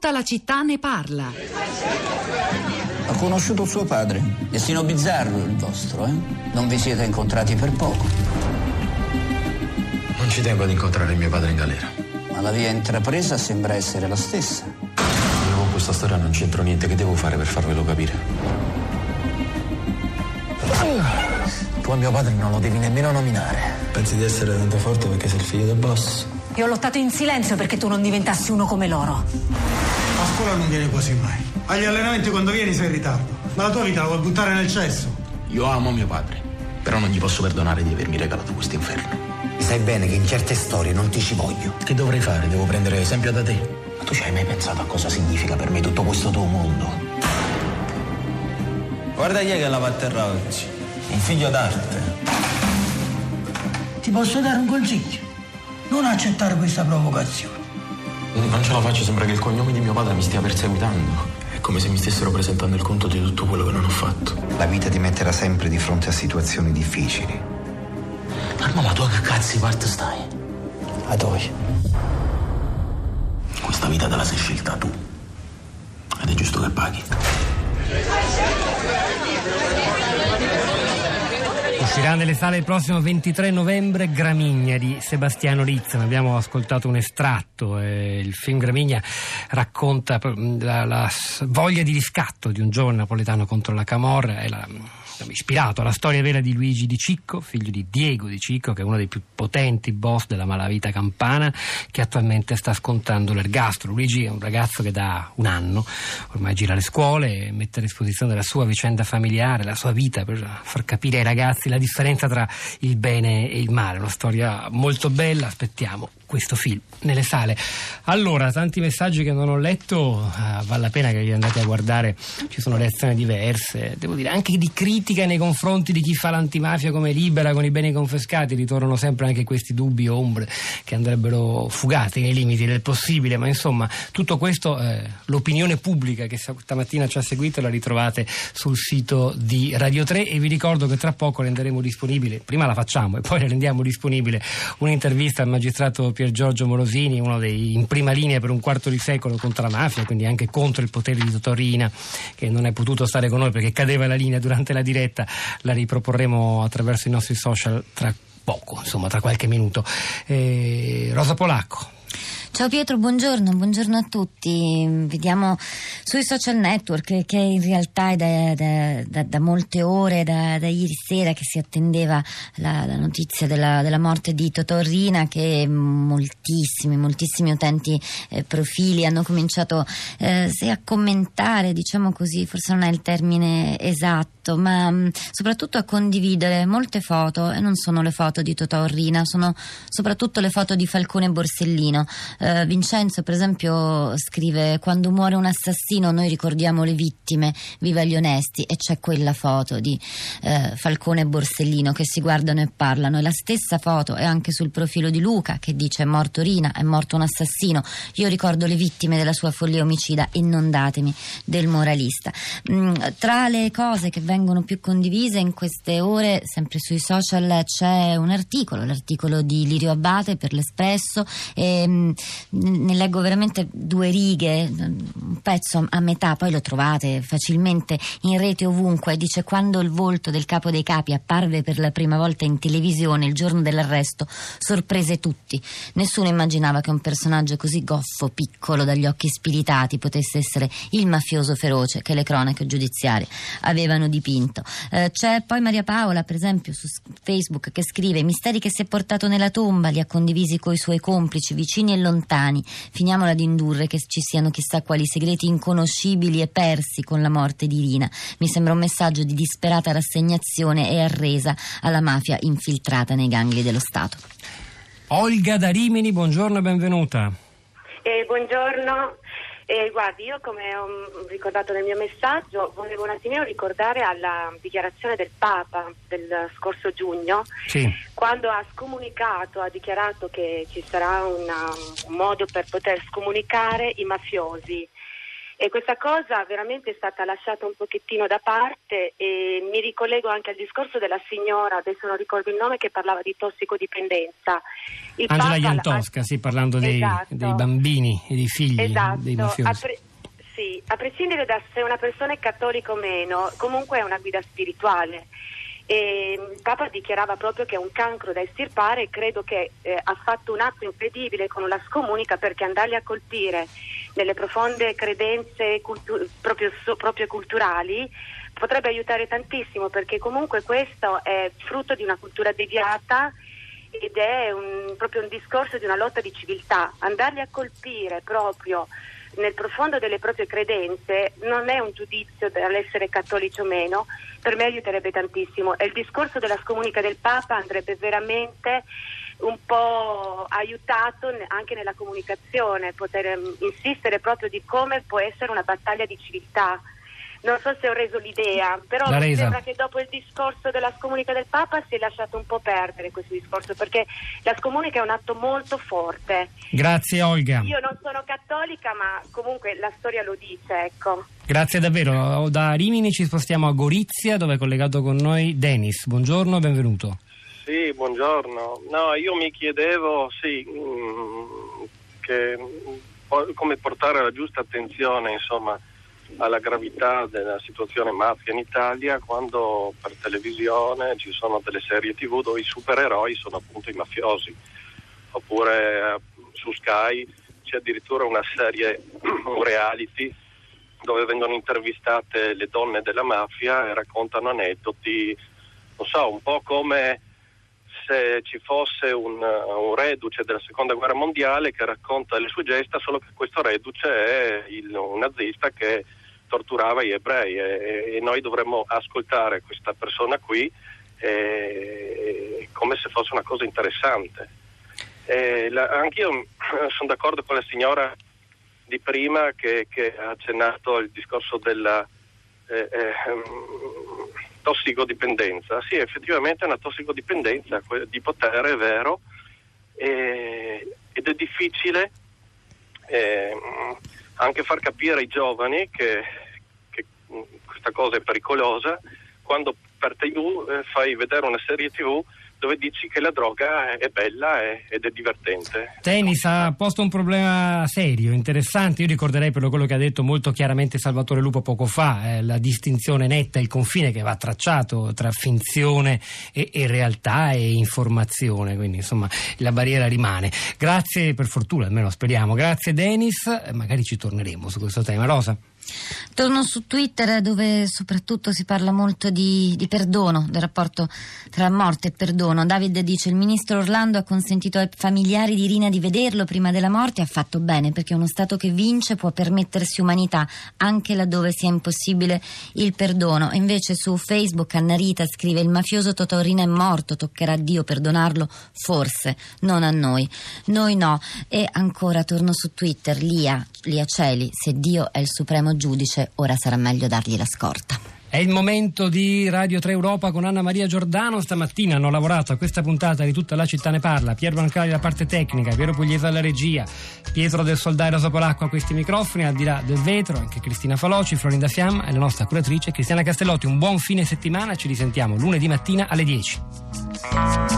Tutta la città ne parla. Ho conosciuto suo padre. Destino bizzarro il vostro, eh? Non vi siete incontrati per poco. Non ci tengo ad incontrare mio padre in galera. Ma la via intrapresa sembra essere la stessa. Io con questa storia non c'entro niente. Che devo fare per farvelo capire? Tu a mio padre non lo devi nemmeno nominare. Pensi di essere tanto forte perché sei il figlio del boss? Io ho lottato in silenzio perché tu non diventassi uno come loro. Scuola non vieni quasi mai. Agli allenamenti quando vieni sei in ritardo. Ma la tua vita la vuoi buttare nel cesso? Io amo mio padre, però non gli posso perdonare di avermi regalato questo inferno. Sai bene che in certe storie non ti ci voglio. Che dovrei fare? Devo prendere esempio da te? Ma tu ci hai mai pensato a cosa significa per me tutto questo tuo mondo? Guarda chi è che lava a terra oggi. Un figlio d'arte. Ti posso dare un consiglio? Non accettare questa provocazione. Non ce la faccio, sembra che il cognome di mio padre mi stia perseguitando. È come se mi stessero presentando il conto di tutto quello che non ho fatto. La vita ti metterà sempre di fronte a situazioni difficili. Arma, ma tu a che cazzo parte stai? A dove? Questa vita te la sei scelta tu. Ed è giusto che paghi. Uscirà nelle sale il prossimo 23 novembre Gramigna di Sebastiano Rizza. Ne abbiamo ascoltato un estratto. Eh, il film Gramigna racconta la, la, voglia di riscatto di un giovane napoletano contro la Camorra e la, ispirato alla storia vera di Luigi Di Cicco, figlio di Diego Di Cicco, che è uno dei più potenti boss della malavita campana, che attualmente sta scontando l'ergastolo. Luigi è un ragazzo che da un anno ormai gira le scuole mette a disposizione la sua vicenda familiare, la sua vita per far capire ai ragazzi la differenza tra il bene e il male. Una storia molto bella, aspettiamo questo film nelle sale. Allora, tanti messaggi che non ho letto, eh, vale la pena che li andate a guardare, ci sono reazioni diverse, devo dire anche di critica nei confronti di chi fa l'antimafia come libera con i beni confiscati, ritornano sempre anche questi dubbi o ombre che andrebbero fugati nei limiti del possibile, ma insomma tutto questo, eh, l'opinione pubblica che stamattina ci ha seguito la ritrovate sul sito di Radio 3 e vi ricordo che tra poco renderemo disponibile, prima la facciamo e poi rendiamo disponibile un'intervista al magistrato Pier Giorgio Morosini, uno dei in prima linea per un quarto di secolo contro la mafia, quindi anche contro il potere di Totorina, che non è potuto stare con noi perché cadeva la linea durante la diretta, la riproporremo attraverso i nostri social tra poco, insomma tra qualche minuto. Eh, Rosa Polacco. Ciao Pietro, buongiorno, buongiorno a tutti. Vediamo sui social network che in realtà è da, da, da, da molte ore, da, ieri sera che si attendeva la, la notizia della, della, morte di Totò Rina che moltissimi, moltissimi utenti eh, profili hanno cominciato eh, a commentare, diciamo così, forse non è il termine esatto, ma mh, soprattutto a condividere molte foto e non sono le foto di Totò Rina, sono soprattutto le foto di Falcone Borsellino. Eh, Vincenzo, per esempio, scrive: Quando muore un assassino, noi ricordiamo le vittime, viva gli onesti. E c'è quella foto di eh, Falcone e Borsellino che si guardano e parlano. E la stessa foto è anche sul profilo di Luca che dice: È morto Rina, è morto un assassino. Io ricordo le vittime della sua follia omicida. Inondatemi del moralista. Mm, tra le cose che vengono più condivise in queste ore, sempre sui social, c'è un articolo, l'articolo di Lirio Abate per l'Espresso. E, mm, ne leggo veramente due righe, un pezzo a metà, poi lo trovate facilmente in rete ovunque. Dice quando il volto del capo dei capi apparve per la prima volta in televisione il giorno dell'arresto, sorprese tutti. Nessuno immaginava che un personaggio così goffo, piccolo, dagli occhi spiritati, potesse essere il mafioso feroce che le cronache giudiziarie avevano dipinto. Eh, c'è poi Maria Paola, per esempio, su Facebook che scrive: misteri che si è portato nella tomba li ha condivisi coi suoi complici, vicini e lontani lontani. Finiamola di indurre che ci siano chissà quali segreti inconoscibili e persi con la morte di Rina. Mi sembra un messaggio di disperata rassegnazione e arresa alla mafia infiltrata nei gangli dello Stato. Olga da Rimini, buongiorno e benvenuta. Eh, buongiorno. Eh, guardi, io come ho ricordato nel mio messaggio, volevo un attimino ricordare alla dichiarazione del Papa del scorso giugno, sì. quando ha scomunicato, ha dichiarato che ci sarà una, un modo per poter scomunicare i mafiosi E questa cosa veramente è stata lasciata un pochettino da parte e mi ricollego anche al discorso della signora, adesso non ricordo il nome, che parlava di tossicodipendenza. Il Angela Iantosca, sì, parlando dei, esatto. dei, bambini e dei figli esatto. dei mafiosi. Pre- sì, a prescindere da se una persona è cattolica o meno, comunque è una guida spirituale. E il Papa dichiarava proprio che è un cancro da estirpare e credo che eh, ha fatto un atto incredibile con la scomunica perché andarli a colpire nelle profonde credenze cultu- proprio, so- proprio culturali potrebbe aiutare tantissimo perché comunque questo è frutto di una cultura deviata ed è un, proprio un discorso di una lotta di civiltà. Andarli a colpire proprio nel profondo delle proprie credenze non è un giudizio dall'essere cattolici o meno, per me aiuterebbe tantissimo e il discorso della scomunica del Papa andrebbe veramente un po' aiutato anche nella comunicazione, poter ehm, insistere proprio di come può essere una battaglia di civiltà. Non so se ho reso l'idea, però mi sembra che dopo il discorso della scomunica del Papa si è lasciato un po' perdere questo discorso, perché la scomunica è un atto molto forte. Grazie Olga. Io non sono cattolica, ma comunque la storia lo dice, ecco. Grazie davvero. Da Rimini ci spostiamo a Gorizia, dove è collegato con noi Denis. Buongiorno, benvenuto. Sì, buongiorno. No, io mi chiedevo, sì, mm, che, mm, come portare la giusta attenzione, insomma, alla gravità della situazione mafia in Italia quando per televisione ci sono delle serie tv dove i supereroi sono appunto i mafiosi, oppure eh, su Sky c'è addirittura una serie, un reality, dove vengono intervistate le donne della mafia e raccontano aneddoti, non so, un po' come se ci fosse un, un, reduce della seconda guerra mondiale che racconta le sue gesta, solo che questo reduce è il, un nazista che torturava gli ebrei e, e noi dovremmo ascoltare questa persona qui eh, come se fosse una cosa interessante. La, anch'io sono d'accordo con la signora di prima che, che ha accennato al discorso della eh, eh tossicodipendenza. Sì, effettivamente è una tossicodipendenza di potere, è vero, e, ed è difficile eh, anche far capire ai giovani che, che, questa cosa è pericolosa quando per TV eh, fai vedere una serie TV dove dici che la droga è bella ed è divertente. Tennis ha posto un problema serio, interessante. Io ricorderei per quello che ha detto molto chiaramente Salvatore Lupo poco fa, eh, la distinzione netta, il confine che va tracciato tra finzione e, e, realtà e informazione. Quindi insomma la barriera rimane. Grazie per fortuna, almeno speriamo. Grazie Denis, magari ci torneremo su questo tema. Rosa. Torno su Twitter dove soprattutto si parla molto di, di, perdono, del rapporto tra morte e perdono. David dice il ministro Orlando ha consentito ai familiari di Rina di vederlo prima della morte ha fatto bene perché uno Stato che vince può permettersi umanità anche laddove sia impossibile il perdono. invece su Facebook Anna Rita scrive il mafioso Totò Rina è morto, toccherà a Dio perdonarlo? Forse, non a noi. Noi no. E ancora torno su Twitter, Lia, Lia Celi, se Dio è il supremo giudice, ora sarà meglio dargli la scorta. È il momento di Radio 3 Europa con Anna Maria Giordano. Stamattina hanno lavorato a questa puntata di Tutta la città ne parla. Piero Brancali la parte tecnica, Piero Pugliese alla regia, Pietro del Soldario Sopolacqua a questi microfoni, al di là del vetro, anche Cristina Faloci, Florinda Fiamma e la nostra curatrice Cristiana Castellotti. Un buon fine settimana, ci risentiamo lunedì mattina alle 10.